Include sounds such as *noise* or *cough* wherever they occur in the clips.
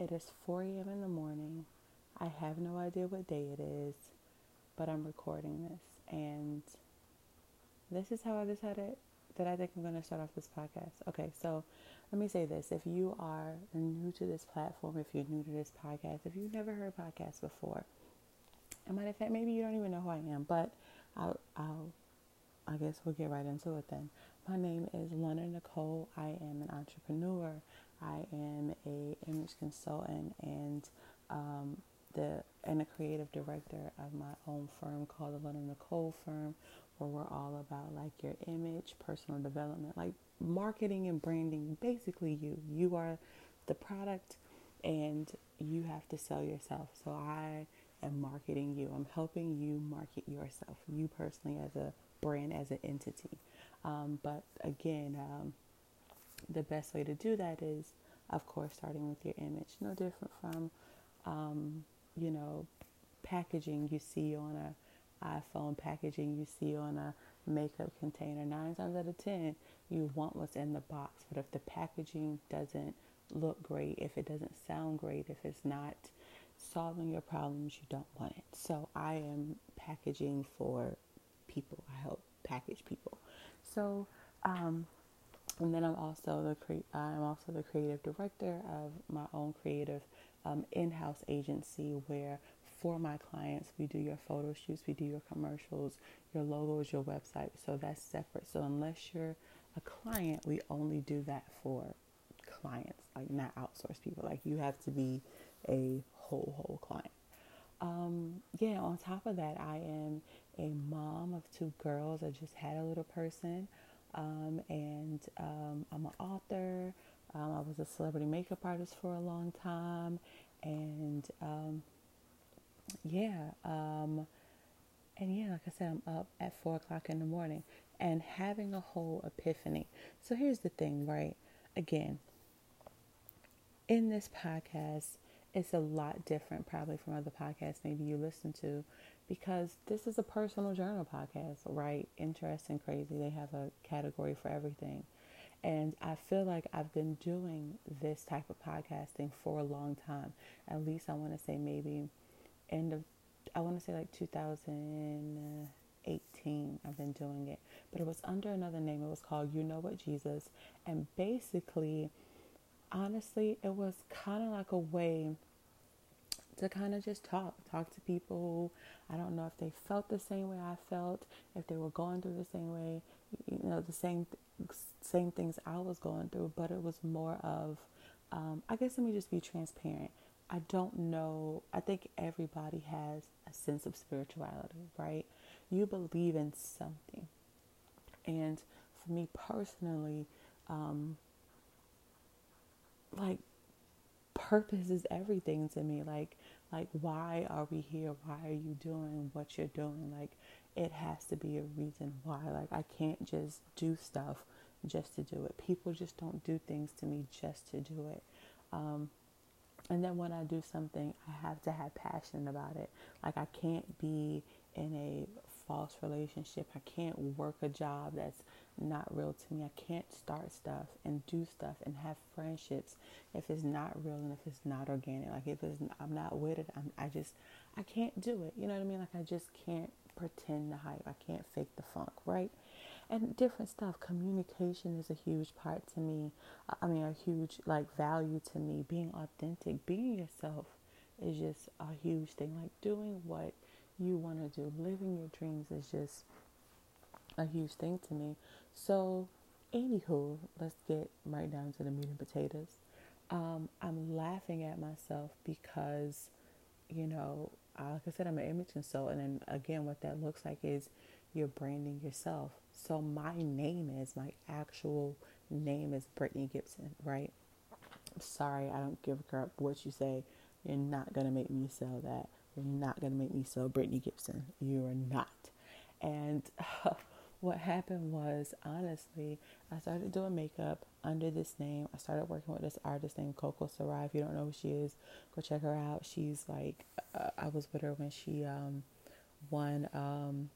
It is 4 a.m. in the morning. I have no idea what day it is, but I'm recording this. And this is how I decided that I think I'm going to start off this podcast. Okay, so let me say this. If you are new to this platform, if you're new to this podcast, if you've never heard podcasts before, and matter of fact, maybe you don't even know who I am, but I'll, I'll I guess we'll get right into it then. My name is Londyn Nikole. I am an entrepreneur. I am a image consultant and um, the and a creative director of my own firm called the Londyn Nikole Firm, where we're all about like your image, personal development, like marketing and branding. Basically, you you are the product, and you have to sell yourself. So I am marketing you. I'm helping you market yourself, you personally as a brand, as an entity. Um, but again, um, the best way to do that is, of course, starting with your image. No different from, um, you know, packaging you see on a iPhone, packaging you see on a makeup container. Nine times out of ten, you want what's in the box. But if the packaging doesn't look great, if it doesn't sound great, if it's not solving your problems, you don't want it. So I am packaging for people. I help package people. So, um, and then I'm also the cre- I'm also the creative director of my own creative um, in-house agency where for my clients we do your photo shoots, we do your commercials, your logos, your website. So that's separate. So unless you're a client, we only do that for clients, like not outsource people. Like you have to be a whole whole client. Um, yeah. On top of that, I am a mom of two girls. I just had a little person. Um, and um, I'm an author. Um, I was a celebrity makeup artist for a long time, and um, yeah, um, and yeah, like I said, I'm up at four o'clock in the morning and having a whole epiphany. So here's the thing, right? Again, in this podcast, it's a lot different probably from other podcasts maybe you listen to because this is a personal journal podcast, right? Interesting, crazy. They have a category for everything. And I feel like I've been doing this type of podcasting for a long time. At least I want to say maybe end of, I want to say like 2018, I've been doing it. But it was under another name. It was called You Know What Jesus. And basically, honestly, it was kind of like a way to kind of just talk, talk to people. I don't know if they felt the same way I felt, if they were going through the same way, you know, the same same things I was going through, but it was more of, um, I guess let me just be transparent. I don't know. I think everybody has a sense of spirituality, right? You believe in something, and for me personally, um, like purpose is everything to me. Like, like why are we here? Why are you doing what you're doing? Like, it has to be a reason why. Like, I can't just do stuff just to do it. People just don't do things to me just to do it. Um, and then when I do something, I have to have passion about it. Like, I can't be in a false relationship. I can't work a job that's not real to me. I can't start stuff and do stuff and have friendships if it's not real and if it's not organic. Like if it's I'm not with it, I'm, I just I can't do it. You know what I mean? Like I just can't pretend the hype. I can't fake the funk, right? And different stuff. Communication is a huge part to me. I mean, a huge like value to me. Being authentic, being yourself is just a huge thing. Like doing what you want to do, living your dreams is just a huge thing to me. So, anywho, let's get right down to the meat and potatoes. Um, I'm laughing at myself because, you know, like I said, I'm an image consultant, and again, what that looks like is you're branding yourself. So my name is my actual name is Brittany Gibson, right? I'm sorry, I don't give a crap what you say. You're not gonna make me sell that. You're not gonna make me sell Brittany Gibson. You are not. And *laughs* what happened was honestly, I started doing makeup under this name. I started working with this artist named Coco Sarai. If you don't know who she is, go check her out. She's like, uh, I was with her when she um, won. Um,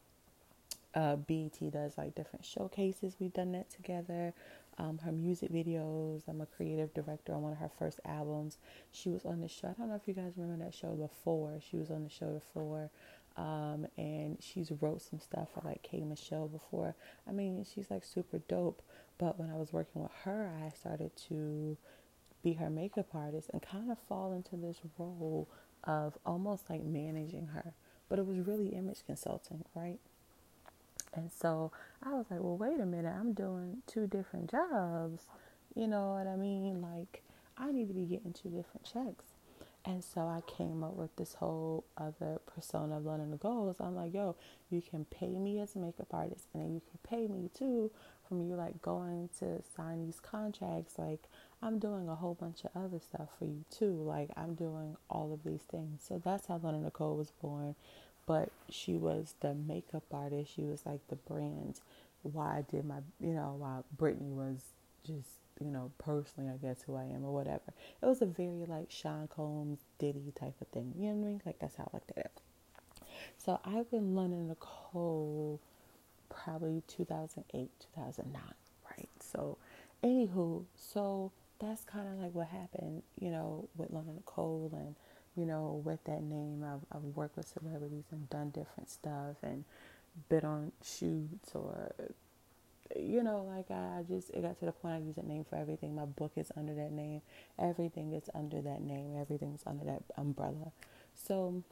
uh, BET does like different showcases. We've done that together. um, her music videos. I'm a creative director on one of her first albums. She was on the show. I don't know if you guys remember that show before. She was on the show before. Um, and she's wrote some stuff for like K Michelle before. I mean, she's like super dope. But when I was working with her, I started to be her makeup artist and kind of fall into this role of almost like managing her. But it was really image consulting, right? And so I was like, well, wait a minute, I'm doing two different jobs. You know what I mean? Like, I need to be getting two different checks. And so I came up with this whole other persona of learning the goals. I'm like, yo, you can pay me as a makeup artist, and then you can pay me too from you like going to sign these contracts. Like, I'm doing a whole bunch of other stuff for you too. Like, I'm doing all of these things. So that's how Londyn Nikole was born but she was the makeup artist. She was like the brand. Why I did my, you know, while Brittany was just, you know, personally, I guess who I am or whatever. It was a very like Sean Combs, Diddy type of thing. You know what I mean? Like that's how I looked at it. So I've been Londyn Nikole probably 2008, 2009, right? So, anywho, so that's kind of like what happened, you know, with Londyn Nikole and you know, with that name, I've, I've worked with celebrities and done different stuff and been on shoots or, you know, like I, just, it got to the point I use that name for everything. My book is under that name. Everything is under that name. Everything's under that umbrella. So,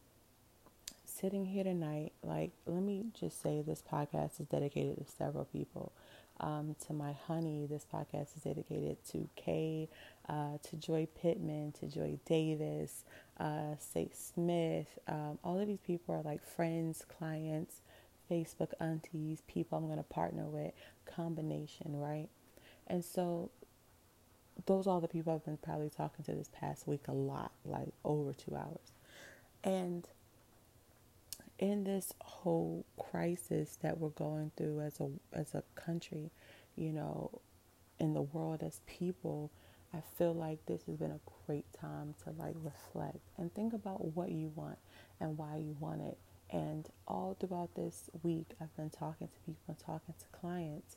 sitting here tonight, like, let me just say this podcast is dedicated to several people. Um, to my honey, this podcast is dedicated to Kay, uh, to Joy Pittman, to Joy Davis, uh, Say Smith. Um, all of these people are like friends, clients, Facebook aunties, people I'm going to partner with, combination, right? And so those are all the people I've been probably talking to this past week a lot, like over two hours. And in this whole crisis that we're going through as a as a country, you know, in the world as people, I feel like this has been a great time to like reflect and think about what you want and why you want it. And all throughout this week, I've been talking to people talking to clients,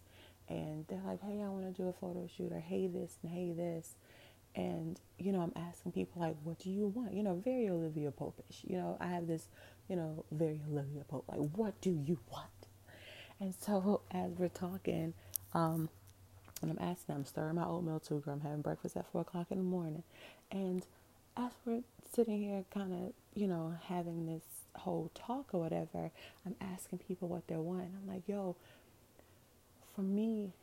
and they're like, "Hey, I want to do a photo shoot," or "Hey, this," and "Hey, this." And you know, I'm asking people like, "What do you want?" You know, very Olivia Popish. You know, I have this, you know, very Olivia Pope. Like, what do you want? And so as we're talking, um, and I'm asking, I'm stirring my oatmeal too. I'm having breakfast at four o'clock in the morning. And as we're sitting here kind of, you know, having this whole talk or whatever, I'm asking people what they want. I'm like, yo, for me,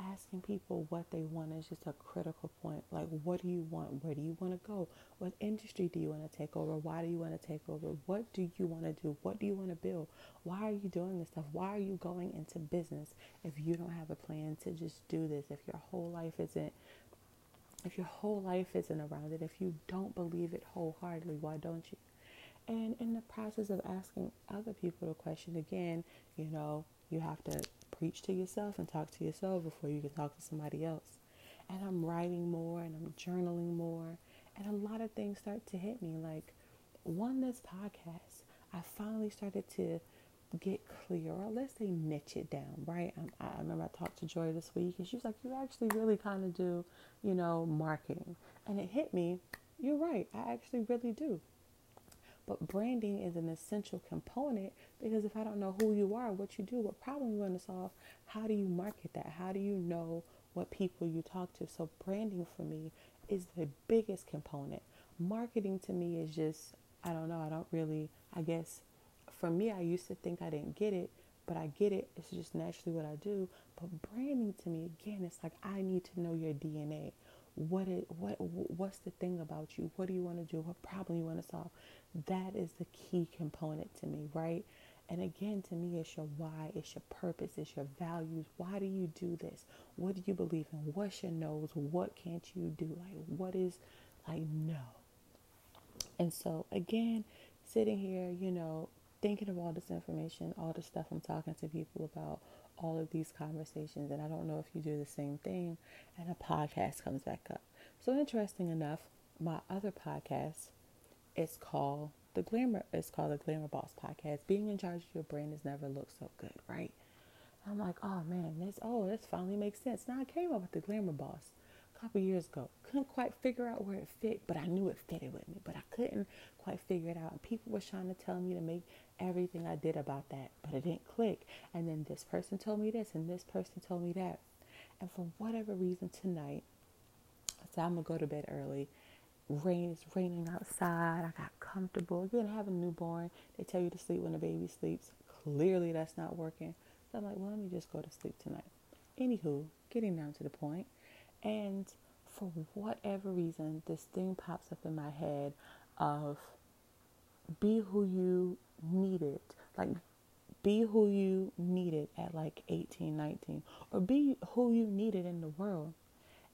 asking people what they want is just a critical point. Like, what do you want? Where do you want to go? What industry do you want to take over? Why do you want to take over? What do you want to do? What do you want to build? Why are you doing this stuff? Why are you going into business if you don't have a plan to just do this? If your whole life isn't if your whole life isn't around it, if you don't believe it wholeheartedly, why don't you? And in the process of asking other people the question again, you know, you have to preach to yourself and talk to yourself before you can talk to somebody else. And I'm writing more and I'm journaling more. And a lot of things start to hit me. Like, one, this podcast, I finally started to get clear, or let's say niche it down, right? I, I remember I talked to Joy this week, and she was like, "You actually really kind of do, you know, marketing," and it hit me. You're right, I actually really do. But branding is an essential component because if I don't know who you are, what you do, what problem you want to solve, how do you market that? How do you know what people you talk to? So branding for me is the biggest component. Marketing to me is just I don't know, I don't really I guess for me I used to think I didn't get it, but I get it. It's just naturally what I do. But branding to me again, it's like I need to know your DNA. What it what what's the thing about you? What do you want to do? What problem you want to solve? That is the key component to me, right? And again, to me, it's your why, it's your purpose, it's your values. Why do you do this? What do you believe in? What's your nose? What can't you do? Like, what is, like, no. And so, again, sitting here, you know, thinking of all this information, all the stuff I'm talking to people about, all of these conversations, and I don't know if you do the same thing, and a podcast comes back up. So, interesting enough, my other podcast it's called the Glamour. It's called the Glamour Boss Podcast. Being in charge of your brand has never looked so good, right? I'm like, oh man, this oh this finally makes sense. Now I came up with the Glamour Boss a couple years ago. Couldn't quite figure out where it fit, but I knew it fitted with me. But I couldn't quite figure it out. And people were trying to tell me to make everything I did about that, but it didn't click. And then this person told me this, and this person told me that. And for whatever reason tonight, so I'm gonna go to bed early. Rain is raining outside. I got comfortable. Again, I have a newborn. They tell you to sleep when the baby sleeps. Clearly, that's not working. So I'm like, well, let me just go to sleep tonight. Anywho, getting down to the point, and for whatever reason, this thing pops up in my head of be who you needed, like be who you needed at like 18, 19, or be who you needed in the world.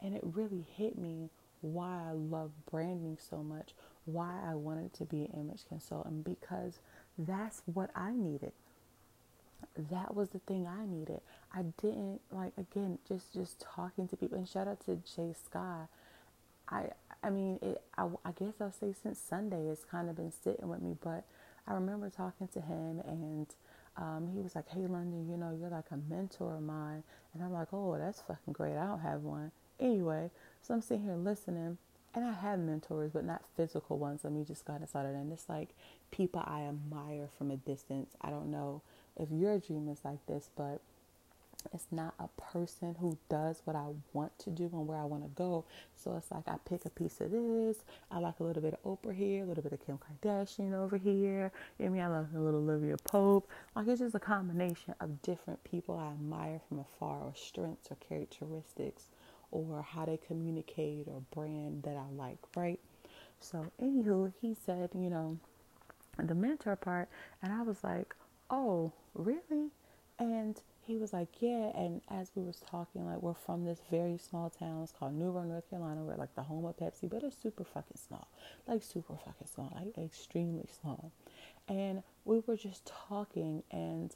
And it really hit me why I love branding so much, why I wanted to be an image consultant, because that's what I needed that was the thing I needed. I didn't like again just just talking to people and shout out to Jay Sky. I I mean it. I, I guess I'll say since Sunday it's kind of been sitting with me, but I remember talking to him and um, he was like, "Hey Londyn, you know you're like a mentor of mine," and I'm like, "Oh, that's fucking great. I don't have one." Anyway, so I'm sitting here listening, and I have mentors, but not physical ones. Let me just kind of started, and it's like people I admire from a distance. I don't know if your dream is like this, but it's not a person who does what I want to do and where I want to go. So it's like I pick a piece of this. I like a little bit of Oprah here, a little bit of Kim Kardashian over here. You know I mean? I like a little Olivia Pope. Like it's just a combination of different people I admire from afar, or strengths or characteristics, or how they communicate or brand that I like, right? So, anywho, he said, you know, the mentor part, and I was like, oh, really? And he was like, yeah. And as we was talking, like we're from this very small town. It's called New Bern, North Carolina. We're like the home of Pepsi, but it's super fucking small, like super fucking small, like extremely small. And we were just talking, and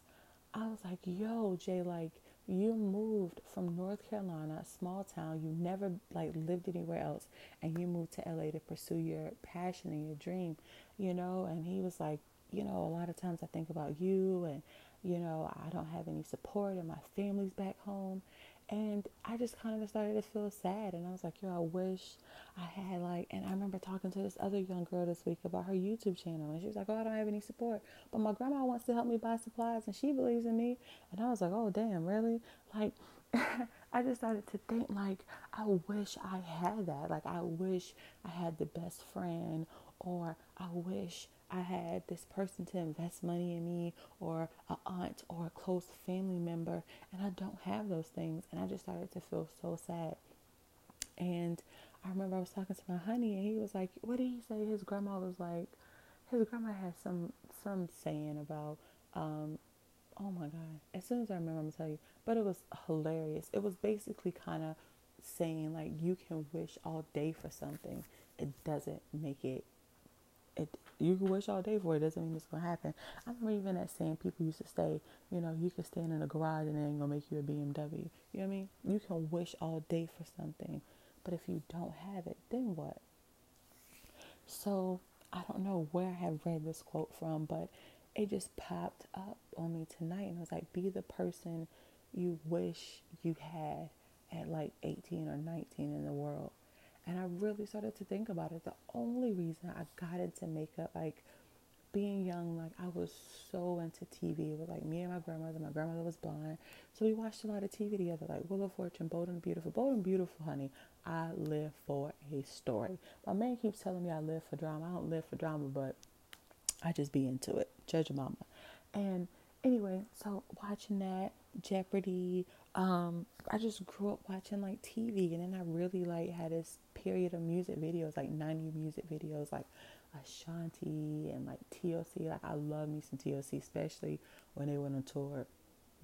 I was like, yo, Jay, like you moved from North Carolina, a small town. You never like lived anywhere else, and you moved to LA to pursue your passion and your dream, you know. And he was like, you know, a lot of times I think about you and, you know, I don't have any support and my family's back home. And I just kind of started to feel sad. And I was like, yo, I wish I had like, and I remember talking to this other young girl this week about her YouTube channel. And she was like, oh, I don't have any support. But my grandma wants to help me buy supplies and she believes in me. And I was like, oh, damn, really? Like, *laughs* I just started to think like I wish I had that. Like I wish I had the best friend or I wish I had this person to invest money in me or an aunt or a close family member and I don't have those things and I just started to feel so sad. And I remember I was talking to my honey and he was like, what did he say? His grandma was like, his grandma had some, some saying about, um, oh my God, as soon as I remember, I'm gonna tell you, but it was hilarious. It was basically kind of saying like, you can wish all day for something. It doesn't make it it you can wish all day for it doesn't mean it's gonna happen. I remember even that saying people used to say, you know, you can stand in a garage and it ain't gonna make you a BMW. You know what I mean? You can wish all day for something, but if you don't have it, then what? So I don't know where I have read this quote from, but it just popped up on me tonight and I was like, be the person you wish you had at like 18 or 19 in the world. And I really started to think about it. The only reason I got into makeup, like being young, like I was so into TV. It was like me and my grandmother. My grandmother was blind. So we watched a lot of TV together, like Wheel of Fortune, Bold and Beautiful. Bold and Beautiful, honey. I live for a story. My man keeps telling me I live for drama. I don't live for drama, but I just be into it. Judge mama. And anyway, so watching that, Jeopardy, um, I just grew up watching like TV and then I really like had this period of music videos, like 90 music videos, like Ashanti and like TLC. Like I love me some TLC, especially when they went on tour.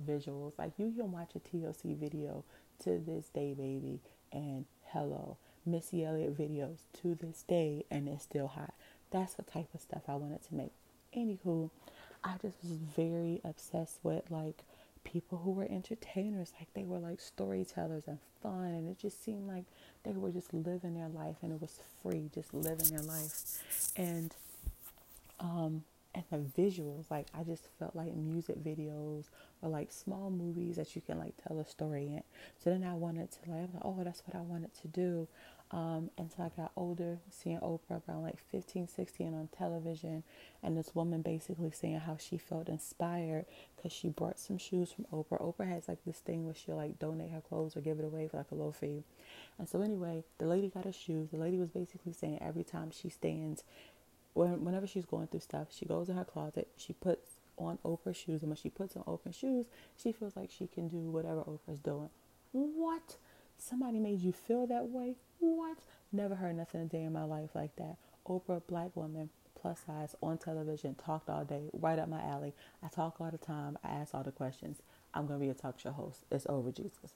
Visuals, like you can watch a TLC video to this day, baby, and hello, Missy Elliott videos to this day, and it's still hot. That's the type of stuff I wanted to make. Anywho, I just was very obsessed with like people who were entertainers, like they were like storytellers and fun, and it just seemed like they were just living their life and it was free, just living their life. And um, and the visuals. Like I just felt like music videos or like small movies that you can like tell a story in. So then I wanted to like, oh, that's what I wanted to do. Um, until I got older, seeing Oprah around like 15, 16 on television, and this woman basically saying how she felt inspired because she brought some shoes from Oprah. Oprah has like this thing where she'll like donate her clothes or give it away for like a low fee. And so anyway, the lady got her shoes. The lady was basically saying every time she stands, when, whenever she's going through stuff, she goes in her closet, she puts on Oprah shoes, and when she puts on Oprah shoes, she feels like she can do whatever Oprah's doing. What? Somebody made you feel that way? What? Never heard nothing a day in my life like that. Oprah, black woman, plus size, on television, talked all day, right up my alley. I talk all the time. I ask all the questions. I'm going to be a talk show host. It's over, Jesus.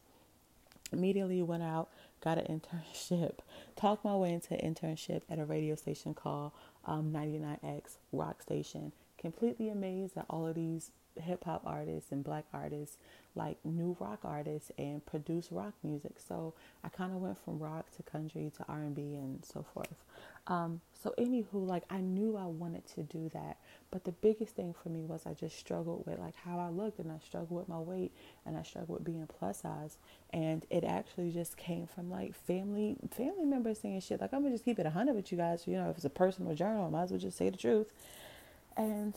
Immediately went out, got an *laughs* internship, talked my way into an internship at a radio station called um, 99X Rock Station. Completely amazed at all of these hip hop artists and black artists, like new rock artists, and produce rock music. So I kind of went from rock to country to R and B and so forth. Um, so anywho, like I knew I wanted to do that, but the biggest thing for me was I just struggled with like how I looked, and I struggled with my weight, and I struggled with being plus size, and it actually just came from like family family members saying shit. Like I'm gonna just keep it hundred with you guys. You know, if it's a personal journal, I might as well just say the truth. And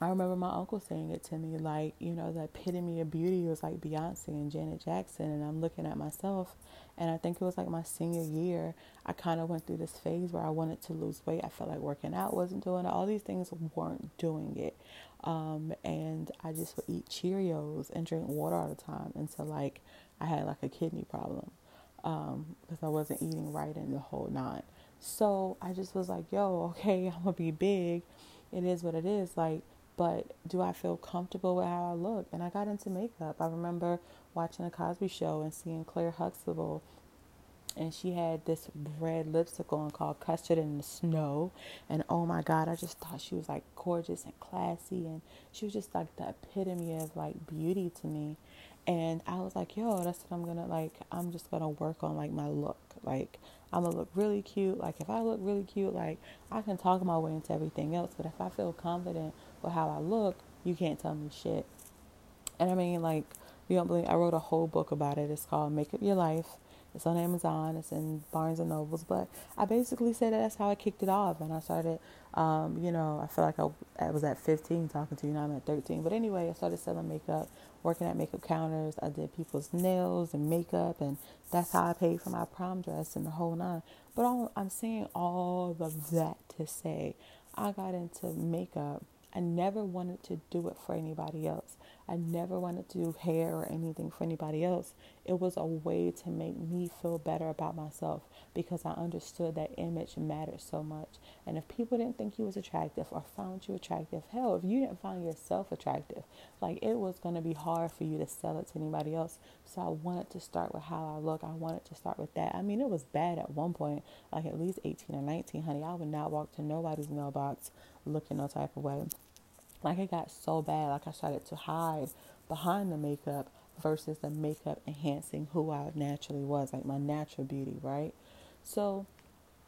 I remember my uncle saying it to me, like, you know, the epitome of beauty was like Beyonce and Janet Jackson. And I'm looking at myself, and I think it was like my senior year, I kind of went through this phase where I wanted to lose weight. I felt like working out wasn't doing it, all these things weren't doing it. Um, and I just would eat Cheerios and drink water all the time until like I had like a kidney problem um, because I wasn't eating right in the whole nine. So I just was like, yo, okay, *laughs* I'm gonna be big. It is what it is. Like, but do I feel comfortable with how I look? And I got into makeup. I remember watching a Cosby show and seeing Claire Huxtable and she had this red lipstick on called Custard in the Snow. And oh my God, I just thought she was like gorgeous and classy. And she was just like the epitome of like beauty to me. And I was like, yo, that's what I'm gonna like. I'm just gonna work on like my look. Like, I'm gonna look really cute. Like, if I look really cute, like, I can talk my way into everything else. But if I feel confident with how I look, you can't tell me shit. And I mean, like, you don't believe I wrote a whole book about it. It's called Make Up Your Life. It's on Amazon. It's in Barnes and Nobles. But I basically said that that's how I kicked it off, and I started. Um, you know, I feel like I, I was at 15 talking to you. Now I'm at 13. But anyway, I started selling makeup, working at makeup counters. I did people's nails and makeup, and that's how I paid for my prom dress and the whole nine. But I'm saying all of that to say, I got into makeup. I never wanted to do it for anybody else. I never wanted to do hair or anything for anybody else. It was a way to make me feel better about myself because I understood that image mattered so much. And if people didn't think you was attractive or found you attractive, hell, if you didn't find yourself attractive, like it was going to be hard for you to sell it to anybody else. So I wanted to start with how I look. I wanted to start with that. I mean, it was bad at one point, like at least 18 or 19, honey. I would not walk to nobody's mailbox looking no type of way. Like it got so bad, like I started to hide behind the makeup versus the makeup enhancing who I naturally was, like my natural beauty, right? So,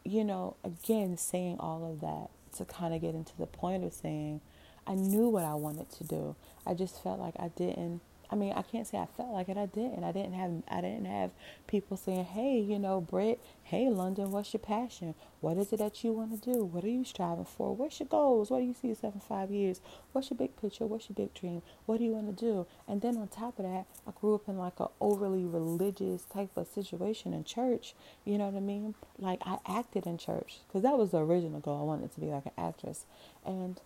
you know, again, saying all of that to kind of get into the point of saying I knew what I wanted to do. I just felt like I didn't I mean, I can't say I felt like it. I didn't. I didn't have. I didn't have people saying, "Hey, you know, Britt. Hey, Londyn. What's your passion? What is it that you want to do? What are you striving for? What's your goals? What do you see yourself in five years? What's your big picture? What's your big dream? What do you want to do?" And then on top of that, I grew up in like a overly religious type of situation in church. You know what I mean? Like I acted in church because that was the original goal. I wanted to be like an actress, and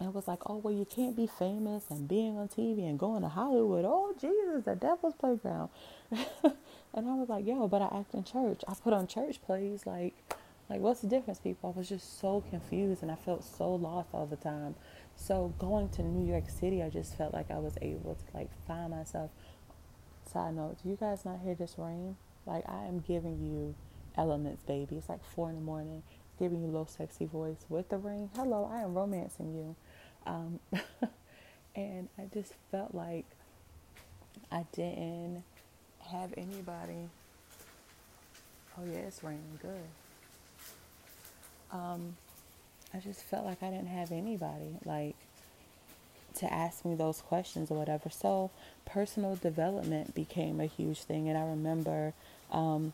it was like, oh, well, you can't be famous and being on TV and going to Hollywood. Oh, Jesus, the devil's playground. *laughs* and I was like, yo, but I act in church. I put on church plays. Like, like what's the difference, people? I was just so confused and I felt so lost all the time. So going to New York City, I just felt like I was able to like find myself. Side note, do you guys not hear this rain? Like I am giving you elements, baby. It's like four in the morning, giving you little sexy voice with the rain. Hello, I am romancing you. Um, *laughs* and I just felt like I didn't have anybody. Oh, yeah, it's raining good. Um, I just felt like I didn't have anybody like to ask me those questions or whatever. So personal development became a huge thing, and I remember um,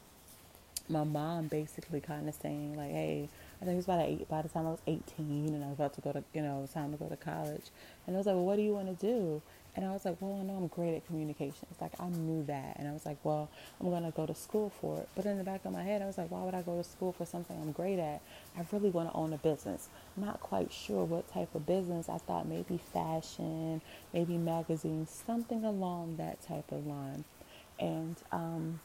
my mom basically kind of saying like, "Hey." I think it was about eight by the time I was 18 and I was about to go to, you know, it was time to go to college. And I was like, well, what do you want to do? And I was like, well, I know I'm great at communications. Like, I knew that. And I was like, well, I'm going to go to school for it. But in the back of my head, I was like, why would I go to school for something I'm great at? I really want to own a business. Not quite sure what type of business. I thought maybe fashion, maybe magazines, something along that type of line. And um,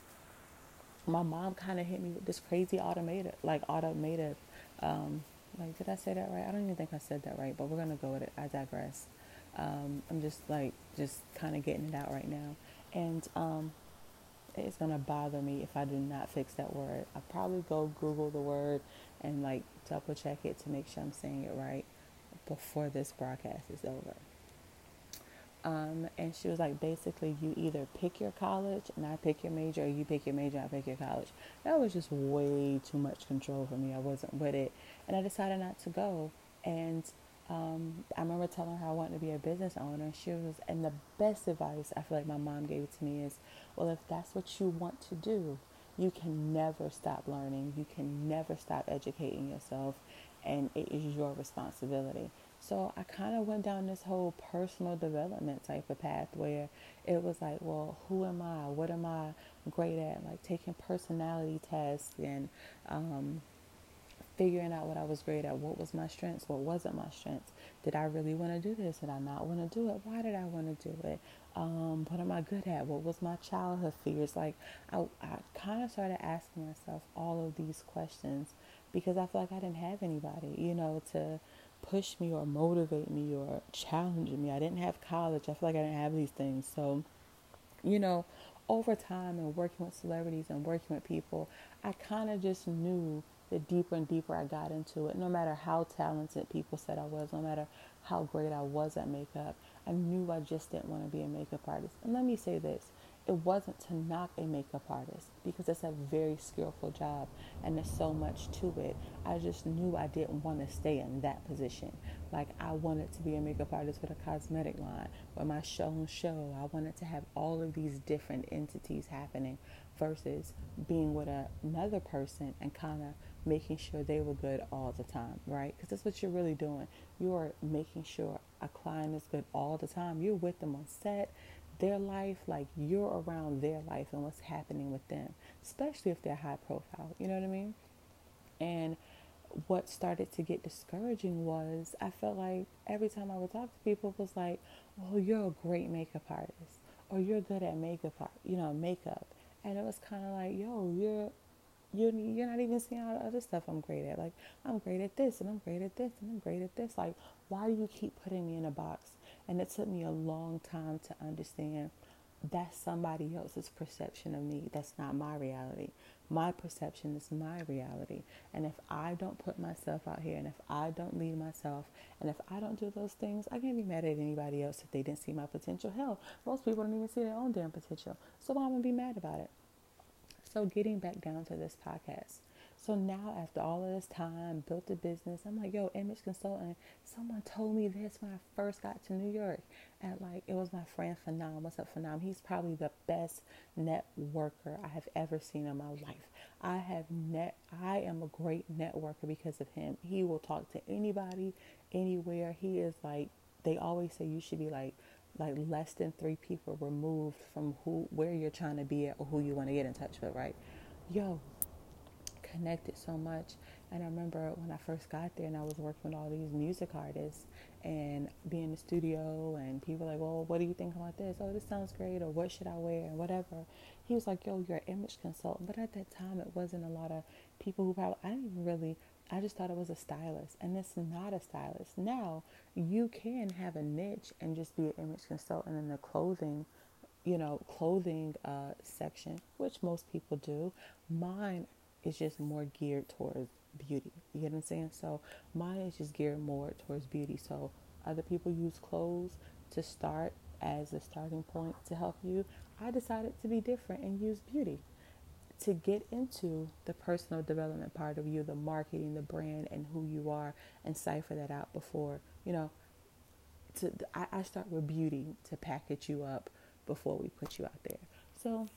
my mom kind of hit me with this crazy automated, like automated, um, like, did I say that right? I don't even think I said that right, but we're to go with it. I digress. Um, I'm just like, just kind of getting it out right now. And um, it's to bother me if I do not fix that word. I'll probably go Google the word and like double check it to make sure I'm saying it right before this broadcast is over. Um, and she was like, basically, you either pick your college and I pick your major, or you pick your major I pick your college. That was just way too much control for me. I wasn't with it. And I decided not to go. And um, I remember telling her I wanted to be a business owner, and she was, and the best advice I feel like my mom gave to me is, well, if that's what you want to do, you can never stop learning, you can never stop educating yourself, and it is your responsibility. So I kind of went down this whole personal development type of path where it was like, well, who am I? What am I great at? Like taking personality tests and um, figuring out what I was great at, what was my strengths, what wasn't my strengths. Did I really want to do this? Did I not want to do it? Why did I want to do it? Um, what am I good at? What was my childhood fears? Like, I, I kind of started asking myself all of these questions because I feel like I didn't have anybody, you know, to push me or motivate me or challenge me. I didn't have college. I feel like I didn't have these things. So, you know, over time and working with celebrities and working with people, I kind of just knew the deeper and deeper I got into it, no matter how talented people said I was, no matter how great I was at makeup, I knew I just didn't want to be a makeup artist. And let me say this it wasn't to knock a makeup artist because it's a very skillful job and there's so much to it. I just knew I didn't want to stay in that position. Like I wanted to be a makeup artist with a cosmetic line or my show and show. I wanted to have all of these different entities happening versus being with a, another person and kind of making sure they were good all the time, right? Because that's what you're really doing. You are making sure a client is good all the time. You're with them on set, their life, like you're around their life and what's happening with them, especially if they're high profile. You know what I mean? And what started to get discouraging was I felt like every time I would talk to people, it was like, "Well, you're a great makeup artist, or you're good at makeup, art, you know, makeup," and it was kind of like, "Yo, you're." You're, you're not even seeing all the other stuff I'm great at. Like, I'm great at this, and I'm great at this, and I'm great at this. Like, why do you keep putting me in a box? And it took me a long time to understand that's somebody else's perception of me. That's not my reality. My perception is my reality. And if I don't put myself out here and if I don't lead myself and if I don't do those things, I can't be mad at anybody else if they didn't see my potential. Hell, most people don't even see their own damn potential. So why am I going to be mad about it? So getting back down to this podcast. So now, after all of this time, built a business, I'm like, yo, image consultant. Someone told me this when I first got to New York. And like, it was my friend Phenom. What's up, Phenom? He's probably the best networker I have ever seen in my life. I have net. I am a great networker because of him. He will talk to anybody, anywhere. He is like. They always say you should be like like less than three people removed from who where you're trying to be at or who you want to get in touch with, right? Yo, connected so much. And I remember when I first got there and I was working with all these music artists and being in the studio and people like, well, what do you think about this? Oh, this sounds great. Or what should I wear? And whatever. He was like, yo, you're an image consultant. But at that time, it wasn't a lot of people who probably, I didn't even really, I just thought it was a stylist. And it's not a stylist. Now, you can have a niche and just be an image consultant in the clothing you know, clothing uh, section, which most people do. Mine is just more geared towards beauty. You get what I'm saying? So mine is just geared more towards beauty. So other people use clothes to start as a starting point to help you. I decided to be different and use beauty to get into the personal development part of you, the marketing, the brand, and who you are, and cipher that out before, you know, to I, I start with beauty to package you up before we put you out there. So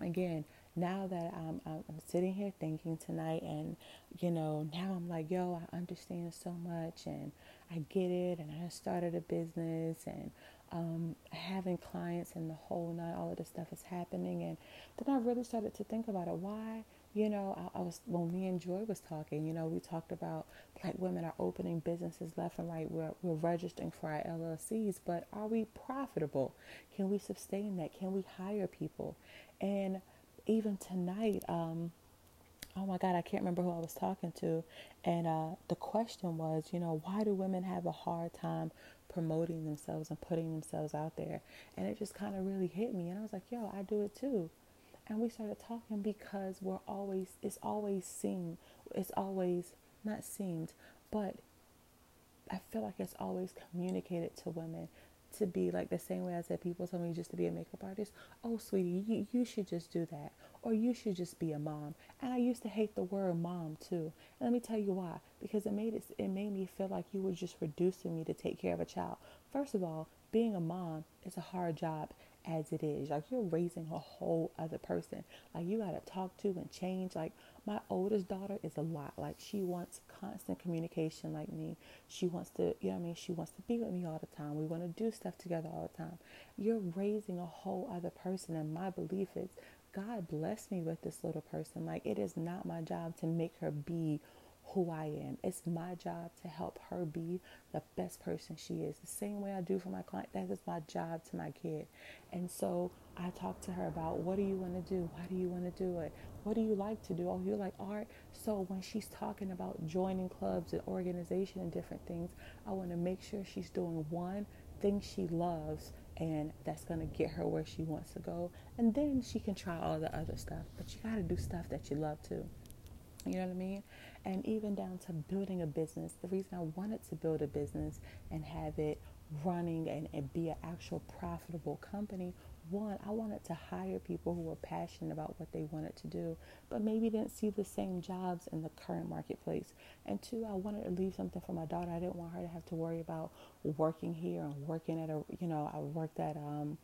again, now that I'm, I'm, I'm sitting here thinking tonight, and you know, now I'm like, yo, I understand so much, and I get it, and I started a business, and um, having clients, and the whole night, all of this stuff is happening, and then I really started to think about it. Why? You know, I, I was when me and Joy was talking. You know, we talked about black women are opening businesses left and right. We're we're registering for our LLCs, but are we profitable? Can we sustain that? Can we hire people? And even tonight, um, oh my God, I can't remember who I was talking to. And uh, the question was, you know, why do women have a hard time promoting themselves and putting themselves out there? And it just kind of really hit me. And I was like, yo, I do it too. And we started talking because we're always, it's always seen, it's always not seemed, but I feel like it's always communicated to women to be like the same way I said people told me just to be a makeup artist. Oh, sweetie, you, you should just do that. Or you should just be a mom. And I used to hate the word mom too. And let me tell you why. Because it made it it made me feel like you were just reducing me to take care of a child. First of all, being a mom is a hard job as it is. Like you're raising a whole other person. Like you gotta talk to and change. Like my oldest daughter is a lot. Like she wants constant communication like me. She wants to, you know what I mean? She wants to be with me all the time. We want to do stuff together all the time. You're raising a whole other person. And my belief is God bless me with this little person. Like it is not my job to make her be who I am. It's my job to help her be the best person she is. The same way I do for my client, that is my job to my kid. And so I talk to her about what do you want to do? Why do you want to do it? What do you like to do? Oh, you like art? So when she's talking about joining clubs and organization and different things, I want to make sure she's doing one thing she loves and that's going to get her where she wants to go. And then she can try all the other stuff. But you got to do stuff that you love too. You know what I mean? And even down to building a business. The reason I wanted to build a business and have it running and, and be an actual profitable company one, I wanted to hire people who were passionate about what they wanted to do, but maybe didn't see the same jobs in the current marketplace. And two, I wanted to leave something for my daughter. I didn't want her to have to worry about working here and working at a, you know, I worked at um,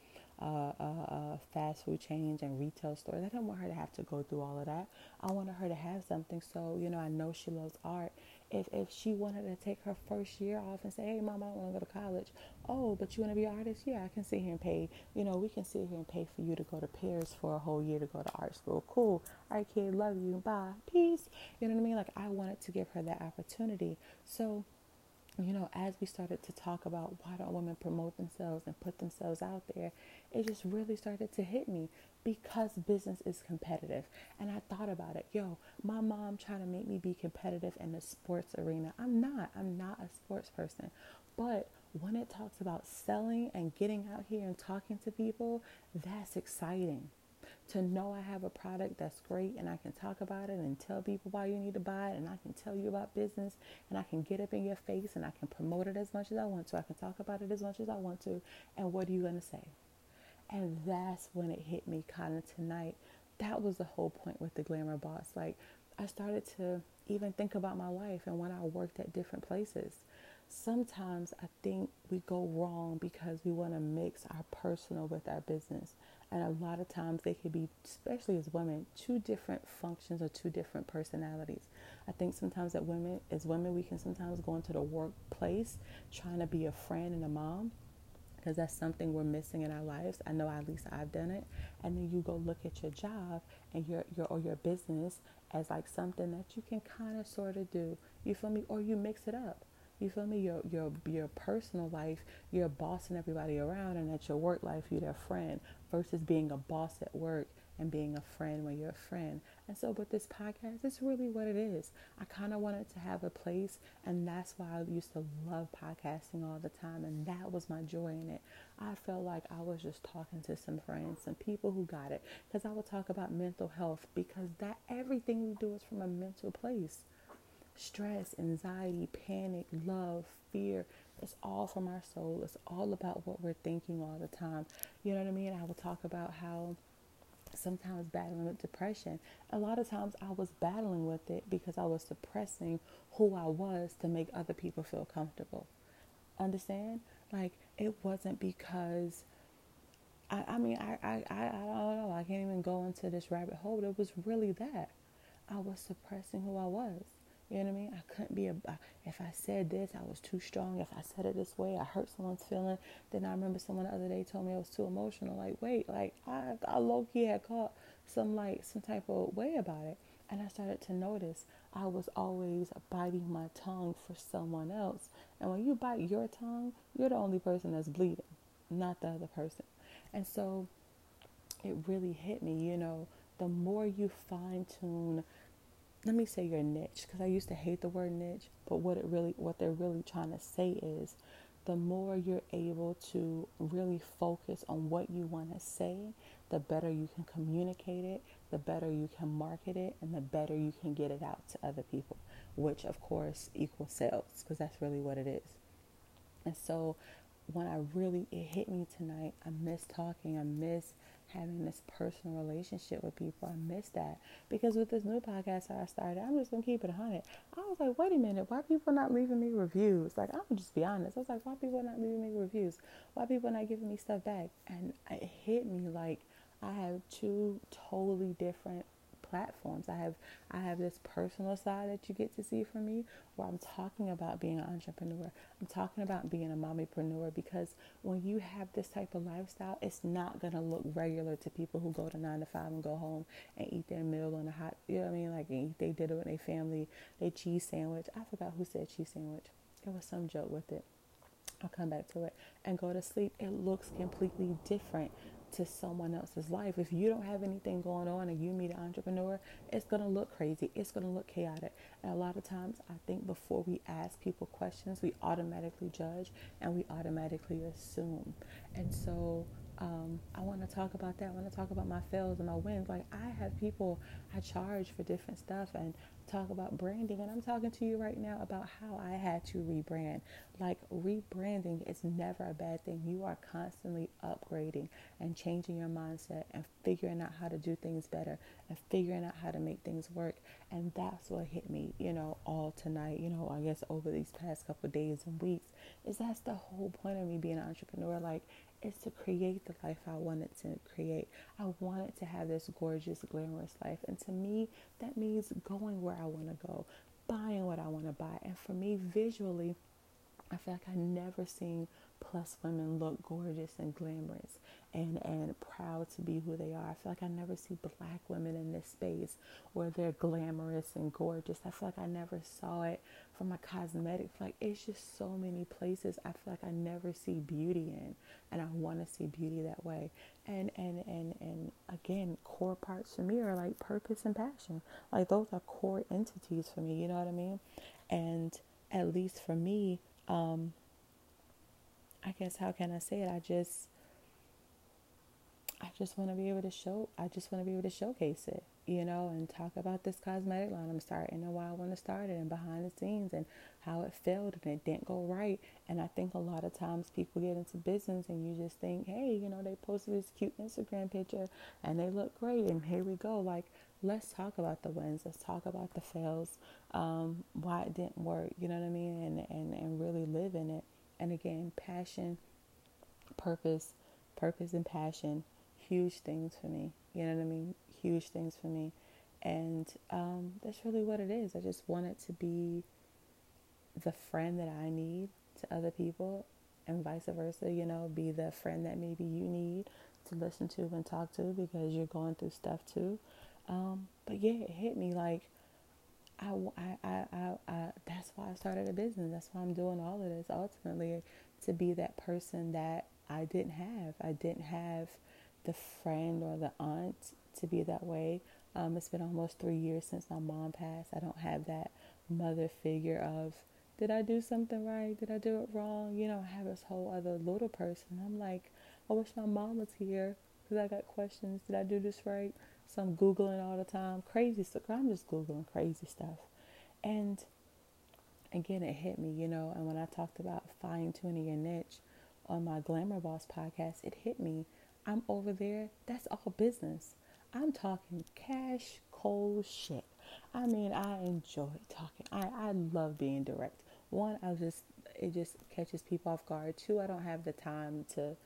uh, uh, fast food chains and retail stores. I didn't want her to have to go through all of that. I wanted her to have something. So, you know, I know she loves art if if she wanted to take her first year off and say, "Hey, mom, I don't want to go to college," oh, but you want to be an artist? Yeah, I can sit here and pay. You know, we can sit here and pay for you to go to Paris for a whole year to go to art school. Cool. All right, kid, love you. Bye. Peace. You know what I mean? Like I wanted to give her that opportunity. So you know, as we started to talk about why don't women promote themselves and put themselves out there, it just really started to hit me because business is competitive. And I thought about it. Yo, my mom trying to make me be competitive in the sports arena. I'm not. I'm not a sports person. But when it talks about selling and getting out here and talking to people, that's exciting. To know I have a product that's great and I can talk about it and tell people why you need to buy it and I can tell you about business and I can get up in your face and I can promote it as much as I want to. I can talk about it as much as I want to. And what are you going to say? And that's when it hit me kind of tonight. That was the whole point with the Glamour Boss. Like, I started to even think about my life and when I worked at different places. Sometimes I think we go wrong because we want to mix our personal with our business. And a lot of times they could be, especially as women, two different functions or two different personalities. I think sometimes that women, as women, we can sometimes go into the workplace trying to be a friend and a mom because that's something we're missing in our lives. I know at least I've done it. And then you go look at your job and your your or your business as like something that you can kind of sort of do. You feel me? Or you mix it up. You feel me? Your your your personal life, you're bossing everybody around, and at your work life, you're their friend. Versus being a boss at work and being a friend when you're a friend. And so, with this podcast, it's really what it is. I kind of wanted to have a place, and that's why I used to love podcasting all the time, and that was my joy in it. I felt like I was just talking to some friends, some people who got it, because I would talk about mental health, because that everything we do is from a mental place. Stress, anxiety, panic, love, fear, it's all from our soul. It's all about what we're thinking all the time. You know what I mean? I will talk about how sometimes battling with depression. A lot of times I was battling with it because I was suppressing who I was to make other people feel comfortable. Understand? Like it wasn't because I, I mean I, I, I, don't know, I can't even go into this rabbit hole. It was really that. I was suppressing who I was. You know what I mean? I couldn't be a. If I said this, I was too strong. If I said it this way, I hurt someone's feeling. Then I remember someone the other day told me I was too emotional. Like, wait, like I, I low key had caught some like some type of way about it, and I started to notice I was always biting my tongue for someone else. And when you bite your tongue, you're the only person that's bleeding, not the other person. And so, it really hit me. You know, the more you fine tune let me say your niche because I used to hate the word niche, but what it really what they're really trying to say is the more you're able to really focus on what you want to say, the better you can communicate it, the better you can market it, and the better you can get it out to other people, which of course equals sales because that's really what it is. And so when I really it hit me tonight, I miss talking, I miss having this personal relationship with people. I miss that because with this new podcast that I started, I'm just gonna keep it 100. I was like, wait a minute, why people not leaving me reviews? Like, I'm just be honest. I was like, why people not leaving me reviews? Why people not giving me stuff back? And it hit me like I have two totally different platforms. I have I have this personal side that you get to see from me where I'm talking about being an entrepreneur. I'm talking about being a mommypreneur because when you have this type of lifestyle, it's not gonna look regular to people who go to nine to five and go home and eat their meal on a hot you know what I mean? Like they did it with their family, they cheese sandwich. I forgot who said cheese sandwich. It was some joke with it. I'll come back to it and go to sleep. It looks completely different to someone else's life. If you don't have anything going on and you meet an entrepreneur, it's going to look crazy. It's going to look chaotic. And a lot of times, I think before we ask people questions, we automatically judge and we automatically assume. And so, um, I want to talk about that. I want to talk about my fails and my wins. Like I have people I charge for different stuff and talk about branding, and I'm talking to you right now about how I had to rebrand. Like rebranding is never a bad thing. You are constantly upgrading and changing your mindset and figuring out how to do things better and figuring out how to make things work. And that's what hit me, you know, all tonight. You know, I guess over these past couple days and weeks is that's the whole point of me being an entrepreneur. Like is to create the life I wanted to create. I wanted to have this gorgeous, glamorous life. And to me, that means going where I want to go, buying what I want to buy. And for me, visually, I feel like I never seen plus women look gorgeous and glamorous and and proud to be who they are. I feel like I never see black women in this space where they're glamorous and gorgeous. I feel like I never saw it from a cosmetic. Like it's just so many places I feel like I never see beauty in, and I want to see beauty that way. And and and and again, core parts for me are like purpose and passion. Like those are core entities for me. You know what I mean? And at least for me, um, I guess how can I say it? I just I just want to be able to show, I just want to be able to showcase it, you know, and talk about this cosmetic line I'm starting and why I want to start it and behind the scenes and how it failed and it didn't go right. And I think a lot of times people get into business and you just think, hey, you know, they posted this cute Instagram picture and they look great and here we go. Like, let's talk about the wins. Let's talk about the fails, um, why it didn't work, you know what I mean? And, and, and really live in it. And again, passion, purpose, purpose and passion huge things for me. You know what I mean? Huge things for me. And um, that's really what it is. I just want it to be the friend that I need to other people and vice versa, you know, be the friend that maybe you need to listen to and talk to because you're going through stuff too. Um, but yeah, it hit me like I, I, I, I, I, that's why I started a business. That's why I'm doing all of this ultimately to be that person that I didn't have. I didn't have the friend or the aunt to be that way. Um, it's been almost three years since my mom passed. I don't have that mother figure of, did I do something right? Did I do it wrong? You know, I have this whole other little person. I'm like, I wish my mom was here because I got questions. Did I do this right? So I'm Googling all the time. Crazy stuff. I'm just Googling crazy stuff. And again, it hit me, you know, and when I talked about fine tuning your niche on my Glamour Boss podcast, it hit me I'm over there. That's all business. I'm talking cash, cold shit. I mean, I enjoy talking. I, I love being direct. One, I just it just catches people off guard. Two, I don't have the time to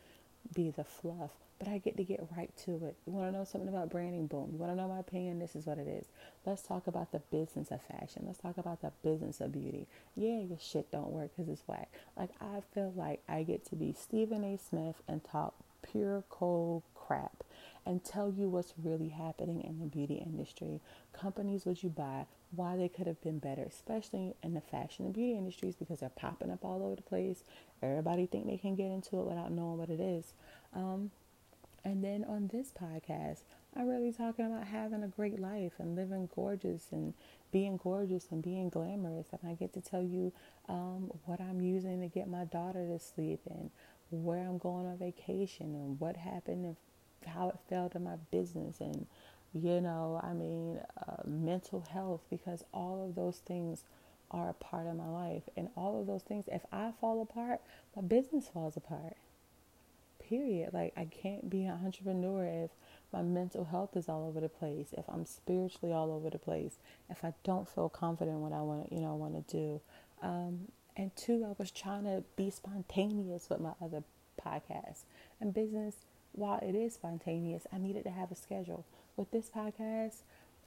be the fluff, but I get to get right to it. You want to know something about branding? Boom. You want to know my opinion? This is what it is. Let's talk about the business of fashion. Let's talk about the business of beauty. Yeah, your shit don't work because it's whack. Like, I feel like I get to be Stephen A. Smith and talk pure cold crap and tell you what's really happening in the beauty industry. Companies would you buy, why they could have been better, especially in the fashion and beauty industries because they're popping up all over the place. Everybody think they can get into it without knowing what it is. Um, and then on this podcast, I'm really talking about having a great life and living gorgeous and being gorgeous and being glamorous. And I get to tell you um, what I'm using to get my daughter to sleep and where I'm going on vacation and what happened and how it fell to my business. And you know i mean uh, mental health because all of those things are a part of my life. And all of those things if i fall apart my business falls apart period like i can't be an entrepreneur if my mental health is all over the place if i'm spiritually all over the place if i don't feel confident what i want you know want to do um, and two i was trying to be spontaneous with my other podcasts and business while it is spontaneous, I needed to have a schedule. With this podcast,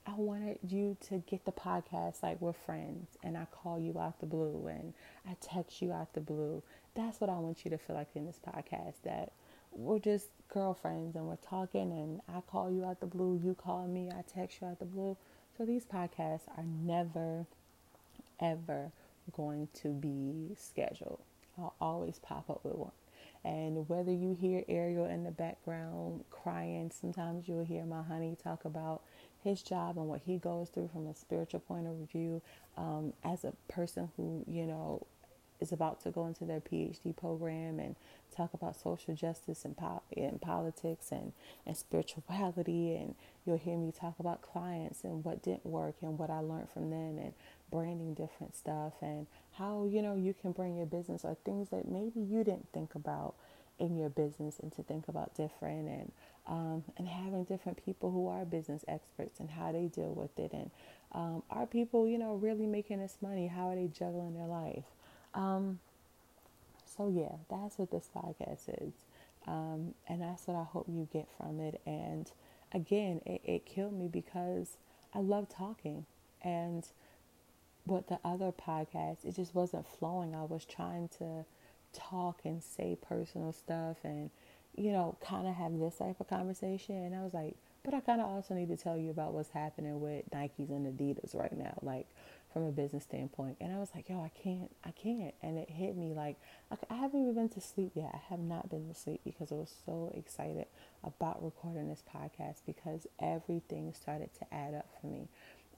I wanted you to get the podcast like we're friends and I call you out the blue and I text you out the blue. That's what I want you to feel like in this podcast that we're just girlfriends and we're talking and I call you out the blue, you call me, I text you out the blue. So these podcasts are never, ever going to be scheduled. I'll always pop up with one. And whether you hear Ariel in the background crying, sometimes you'll hear my honey talk about his job and what he goes through from a spiritual point of view um, as a person who, you know, is about to go into their PhD program and talk about social justice and, po- and politics and, and spirituality. And you'll hear me talk about clients and what didn't work and what I learned from them and branding different stuff and how you know you can bring your business or things that maybe you didn't think about in your business and to think about different and um, and having different people who are business experts and how they deal with it. And um, are people you know really making this money? How are they juggling their life um, so yeah that's what this podcast is um, and that's what i hope you get from it and again it, it killed me because i love talking and but the other podcast, it just wasn't flowing. I was trying to talk and say personal stuff and, you know, kind of have this type of conversation. And I was like, but I kind of also need to tell you about what's happening with Nikes and Adidas right now, like from a business standpoint. And I was like, yo, I can't, I can't. And it hit me like, I haven't even been to sleep yet. I have not been to sleep because I was so excited about recording this podcast because everything started to add up for me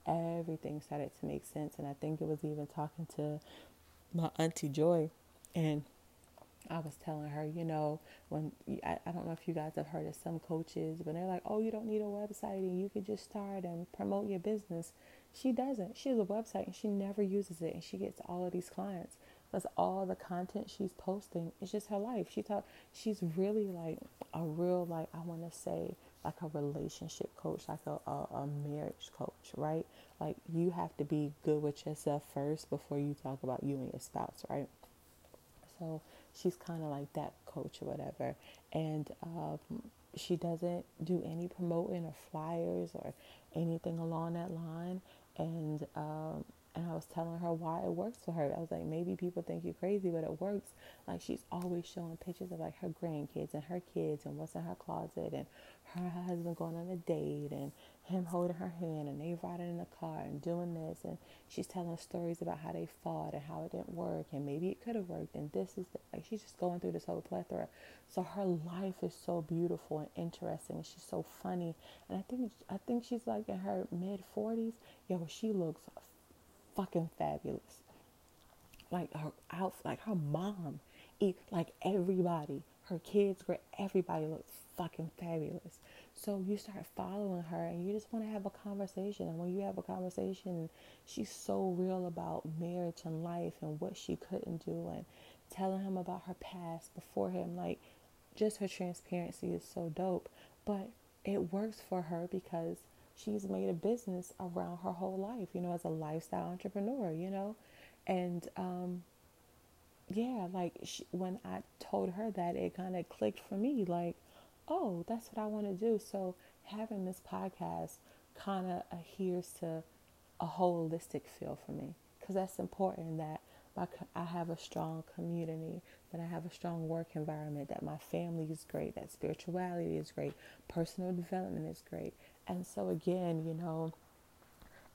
everything started to make sense. And I think it was even talking to my auntie Joy, and I was telling her, you know, when I, I don't know if you guys have heard of some coaches, but they're like, oh, you don't need a website and you could just start and promote your business. She doesn't. She has a website and she never uses it, and she gets all of these clients. That's all the content she's posting. It's just her life. She thought she's really like a real like I want to say like a relationship coach, like a, a, a, marriage coach, right? Like you have to be good with yourself first before you talk about you and your spouse, right? So she's kind of like that coach or whatever. And um, she doesn't do any promoting or flyers or anything along that line. And um, and I was telling her why it works for her. I was like, maybe people think you're crazy, but it works. Like she's always showing pictures of like her grandkids and her kids and what's in her closet and her husband going on a date and him holding her hand and they riding in the car and doing this and she's telling stories about how they fought and how it didn't work and maybe it could have worked and this is the, like she's just going through this whole plethora so her life is so beautiful and interesting and she's so funny and i think i think she's like in her mid 40s yo she looks fucking fabulous like her outfit like her mom like everybody her kids where everybody looks fucking fabulous. So you start following her and you just want to have a conversation. And when you have a conversation, she's so real about marriage and life and what she couldn't do and telling him about her past before him. Like, just her transparency is so dope. But it works for her because she's made a business around her whole life, you know, as a lifestyle entrepreneur, you know, and um, yeah, like she, when I told her that, it kind of clicked for me, like, oh, that's what I want to do. So having this podcast kind of adheres to a holistic feel for me because that's important that my, I have a strong community, that I have a strong work environment, that my family is great, that spirituality is great, personal development is great. And so, again, you know,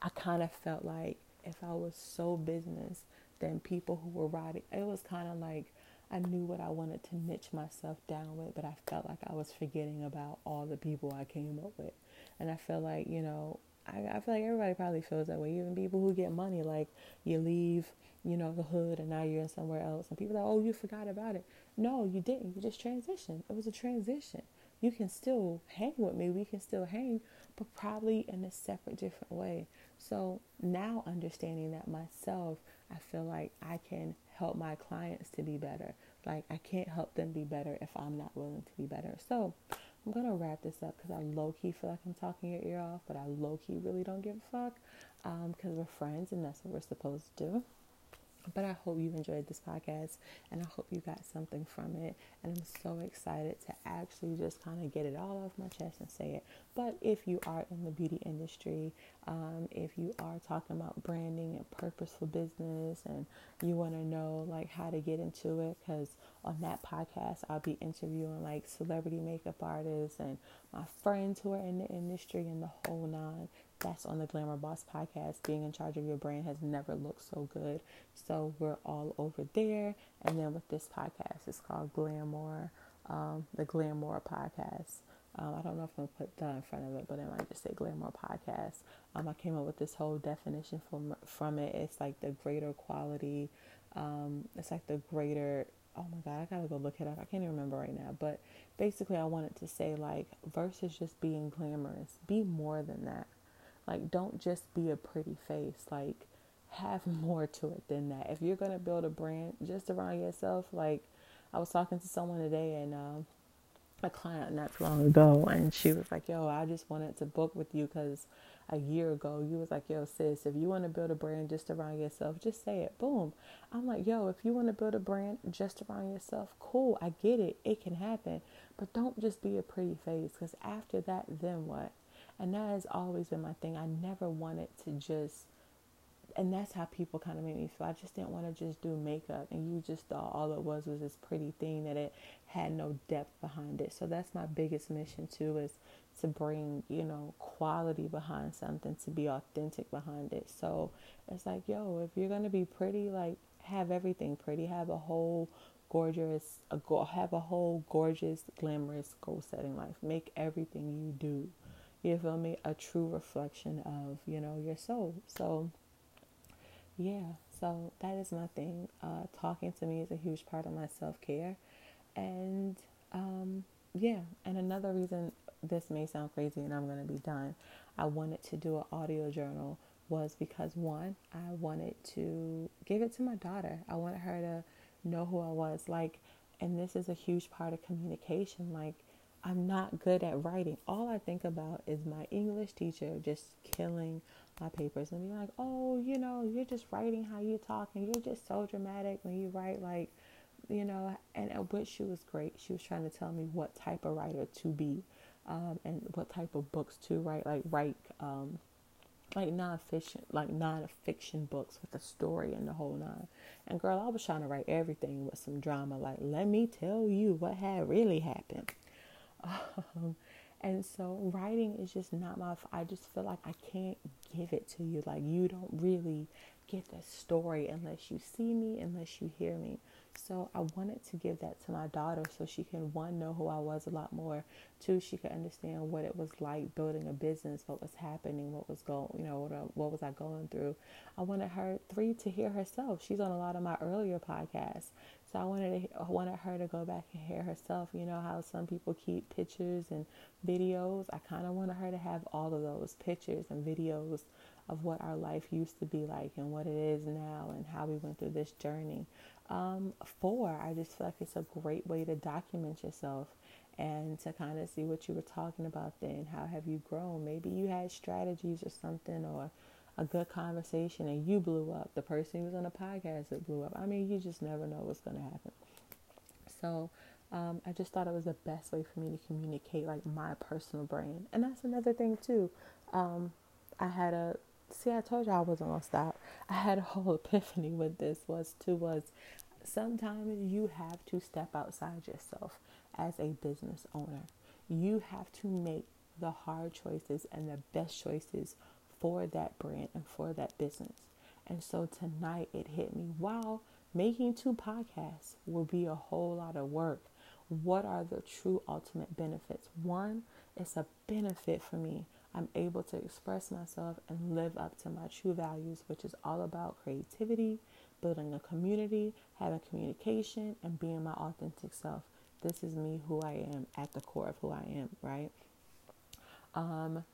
I kind of felt like if I was so business, then people who were riding, it was kind of like I knew what I wanted to niche myself down with, but I felt like I was forgetting about all the people I came up with. And I feel like, you know, I, I feel like everybody probably feels that way. Even people who get money, like you leave, you know, the hood and now you're in somewhere else. And people are like, oh, you forgot about it. No, you didn't. You just transitioned. It was a transition. You can still hang with me. We can still hang, but probably in a separate, different way. So now understanding that myself, I feel like I can help my clients to be better. Like I can't help them be better if I'm not willing to be better. So I'm gonna wrap this up because I low key feel like I'm talking your ear off, but I low key really don't give a fuck because um, we're friends and that's what we're supposed to do. But I hope you enjoyed this podcast and I hope you got something from it. And I'm so excited to actually just kind of get it all off my chest and say it. But if you are in the beauty industry, um, if you are talking about branding and purposeful business and you want to know like how to get into it, because on that podcast, I'll be interviewing like celebrity makeup artists and my friends who are in the industry and the whole nine that's on the Glamour Boss podcast. Being in charge of your brain has never looked so good. So we're all over there. And then with this podcast, it's called Glamour, um, the Glamour podcast. Um, I don't know if I'm gonna put that in front of it, but I might just say Glamour podcast. Um, I came up with this whole definition from from it. It's like the greater quality. Um, it's like the greater. Oh my god, I gotta go look it up. I can't even remember right now. But basically, I wanted to say like versus just being glamorous, be more than that. Like, don't just be a pretty face. Like, have *laughs* more to it than that. If you're gonna build a brand just around yourself, like I was talking to someone today and um, a client not too long ago, and she was like, "Yo, I just wanted to book with you because a year ago you was like, yo, sis, if you want to build a brand just around yourself, just say it. Boom. I'm like, yo, if you want to build a brand just around yourself, cool. I get it. It can happen, but don't just be a pretty face because after that, then what? And that has always been my thing. I never wanted to just, and that's how people kind of made me feel. I just didn't want to just do makeup, and you just thought all it was was this pretty thing that it had no depth behind it. So that's my biggest mission too is to bring you know quality behind something, to be authentic behind it. So it's like, yo, if you're gonna be pretty, like have everything pretty, have a whole gorgeous, a go- have a whole gorgeous, glamorous goal setting life. Make everything you do you feel me? A true reflection of you know your soul. So yeah. So that is my thing. Uh, talking to me is a huge part of my self-care. And um, yeah. And another reason this may sound crazy and i'm going to be done. I wanted to do an audio journal was because one i wanted to give it to my daughter. I wanted her to know who i was. Like and this is a huge part of communication. Like I'm not good at writing. All I think about is my English teacher just killing my papers and being like, oh, you know, you're just writing how you talk and you're just so dramatic when you write, like, you know, and at which she was great. She was trying to tell me what type of writer to be um, and what type of books to write, like, write. Um, like non-fiction, like non-fiction books with a story and the whole nine. And girl, I was trying to write everything with some drama. Like, let me tell you what had really happened. Um, and so writing is just not my, I just feel like I can't give it to you. Like you don't really get the story unless you see me, unless you hear me. So I wanted to give that to my daughter so she can one know who I was a lot more. Two, she could understand what it was like building a business, what was happening, what was going, you know, what, what was I going through. I wanted her three to hear herself. She's on a lot of my earlier podcasts, so I wanted to, I wanted her to go back and hear herself. You know how some people keep pictures and videos. I kind of wanted her to have all of those pictures and videos of what our life used to be like and what it is now and how we went through this journey. Um, four, I just feel like it's a great way to document yourself and to kind of see what you were talking about then. How have you grown? Maybe you had strategies or something, or a good conversation and you blew up. The person who was on the podcast that blew up. I mean, you just never know what's going to happen. So, um, I just thought it was the best way for me to communicate like my personal brand. And that's another thing too. Um, I had a see I told you I wasn't gonna stop. I had a whole *laughs* epiphany with this was too was sometimes you have to step outside yourself as a business owner. You have to make the hard choices and the best choices for that brand and for that business. And so tonight it hit me wow, making two podcasts will be a whole lot of work. What are the true ultimate benefits? One, it's a benefit for me. I'm able to express myself and live up to my true values, which is all about creativity, building a community, having communication, and being my authentic self. This is me, who I am, at the core of who I am, right? Um,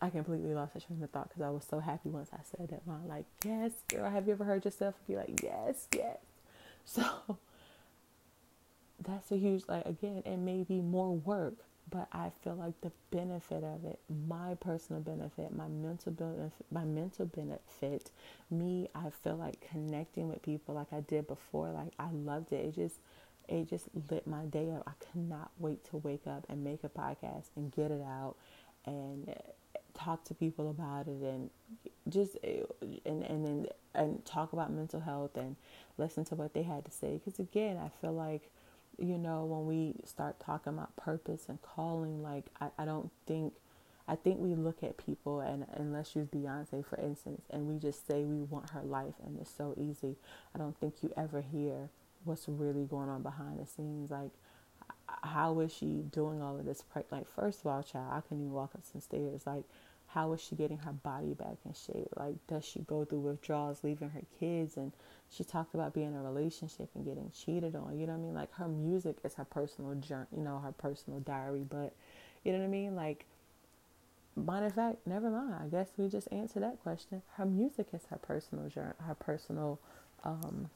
I completely lost that train of thought because I was so happy once I said that line. Like, yes, girl, have you ever heard yourself be like, yes, yes? *laughs* So that's a huge, like, again, it may be more work, but I feel like the benefit of it, my personal benefit, my mental benefit, my mental benefit, me, I feel like connecting with people like I did before, like I loved it. It just, it just lit my day up. I cannot wait to wake up and make a podcast and get it out and talk to people about it and just and and then and talk about mental health and listen to what they had to say. Because again i feel like you know when we start talking about purpose and calling like i, I don't think i think we look at people and, and let's use beyonce for instance and we just say we want her life and it's so easy i don't think you ever hear what's really going on behind the scenes. Like how is she doing all of this? Like first of all child i couldn't even walk up some stairs? Like how is she getting her body back in shape? Like, does she go through withdrawals, leaving her kids? And she talked about being in a relationship and getting cheated on. You know what I mean? Like, her music is her personal journey, you know, her personal diary. But, you know what I mean? Like, matter of fact, never mind. I guess we just answer that question. Her music is her personal journal, her personal um,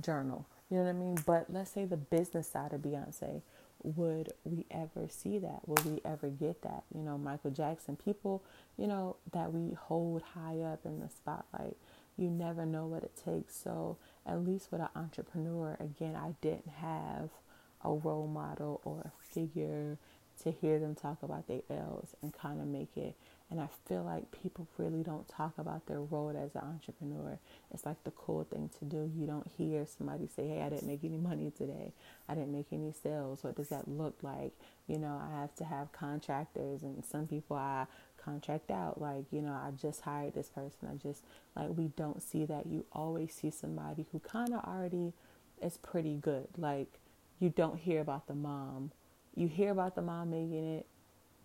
journal. You know what I mean? But let's say the business side of Beyonce would we ever see that? Will we ever get that? You know, Michael Jackson, people, you know, that we hold high up in the spotlight. You never know what it takes. So, at least with an entrepreneur, again, I didn't have a role model or a figure to hear them talk about their L's and kind of make it and I feel like people really don't talk about their role as an entrepreneur. It's like the cool thing to do. You don't hear somebody say, Hey, I didn't make any money today. I didn't make any sales. What does that look like? You know, I have to have contractors, and some people I contract out. Like, you know, I just hired this person. I just, like, we don't see that. You always see somebody who kind of already is pretty good. Like, you don't hear about the mom. You hear about the mom making it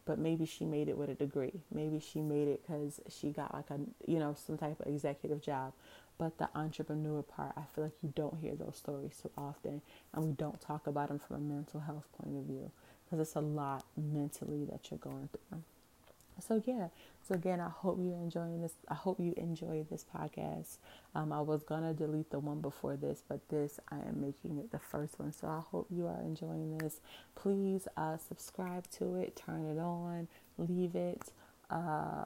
but maybe she made it with a degree. Maybe she made it because she got like a, you know, some type of executive job. But the entrepreneur part, I feel like you don't hear those stories too often, and we don't talk about them from a mental health point of view because it's a lot mentally that you're going through. So yeah, so again, I hope you're enjoying this. I hope you enjoy this podcast. Um, I was gonna delete the one before this, but this I am making it the first one. So I hope you are enjoying this. Please uh, subscribe to it, turn it on, leave it. Uh,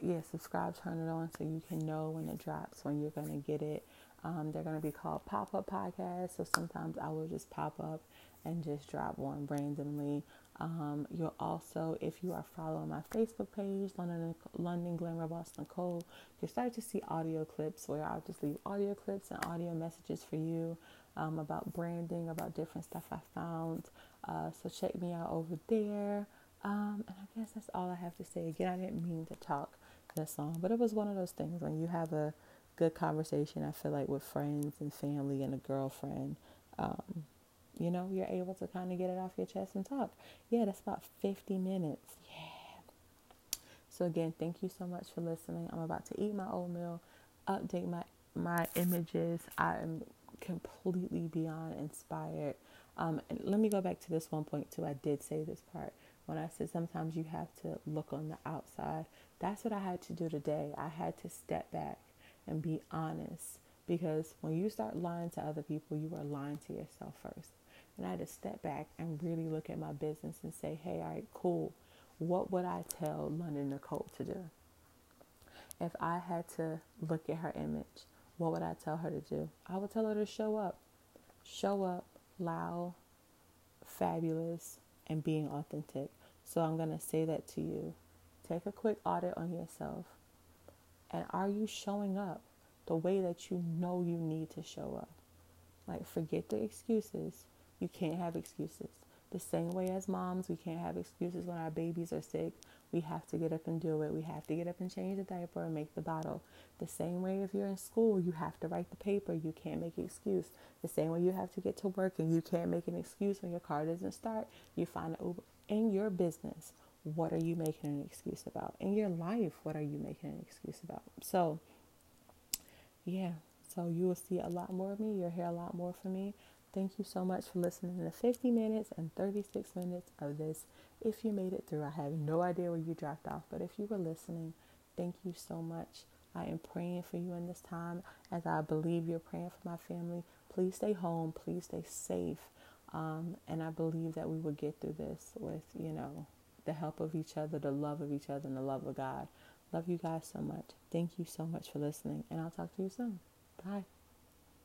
yeah, subscribe, turn it on so you can know when it drops, when you're gonna get it. Um, they're gonna be called pop up podcasts. So sometimes I will just pop up and just drop one randomly. Um, you'll also, if you are following my Facebook page, Londyn, Londyn Glamour Boss Nikole, you'll start to see audio clips where I'll just leave audio clips and audio messages for you um, about branding, about different stuff I found. Uh, so check me out over there. Um, and I guess that's all I have to say. Again, I didn't mean to talk this long, but it was one of those things when you have a good conversation, I feel like with friends and family and a girlfriend. Um, you know, you're able to kind of get it off your chest and talk. Yeah, that's about 50 minutes. Yeah. So again, thank you so much for listening. I'm about to eat my oatmeal, update my my images. I am completely beyond inspired. Um, and let me go back to this one point too. I did say this part when I said sometimes you have to look on the outside. That's what I had to do today. I had to step back and be honest because when you start lying to other people, you are lying to yourself first. And I had to step back and really look at my business and say, hey, all right, cool. What would I tell Londyn Nikole to do? If I had to look at her image, what would I tell her to do? I would tell her to show up. Show up loud, fabulous, and being authentic. So I'm going to say that to you. Take a quick audit on yourself. And are you showing up the way that you know you need to show up? Like, forget the excuses. You can't have excuses. The same way as moms, we can't have excuses when our babies are sick. We have to get up and do it. We have to get up and change the diaper and make the bottle. The same way if you're in school, you have to write the paper. You can't make an excuse. The same way you have to get to work and you can't make an excuse when your car doesn't start. You find an Uber. In your business, what are you making an excuse about? In your life, what are you making an excuse about? So, yeah. So you will see a lot more of me. You'll hear a lot more from me. Thank you so much for listening to 50 minutes and 36 minutes of this. If you made it through, I have no idea where you dropped off, but if you were listening, thank you so much. I am praying for you in this time as I believe you're praying for my family. Please stay home. Please stay safe. Um, and I believe that we will get through this with, you know, the help of each other, the love of each other, and the love of God. Love you guys so much. Thank you so much for listening, and I'll talk to you soon. Bye.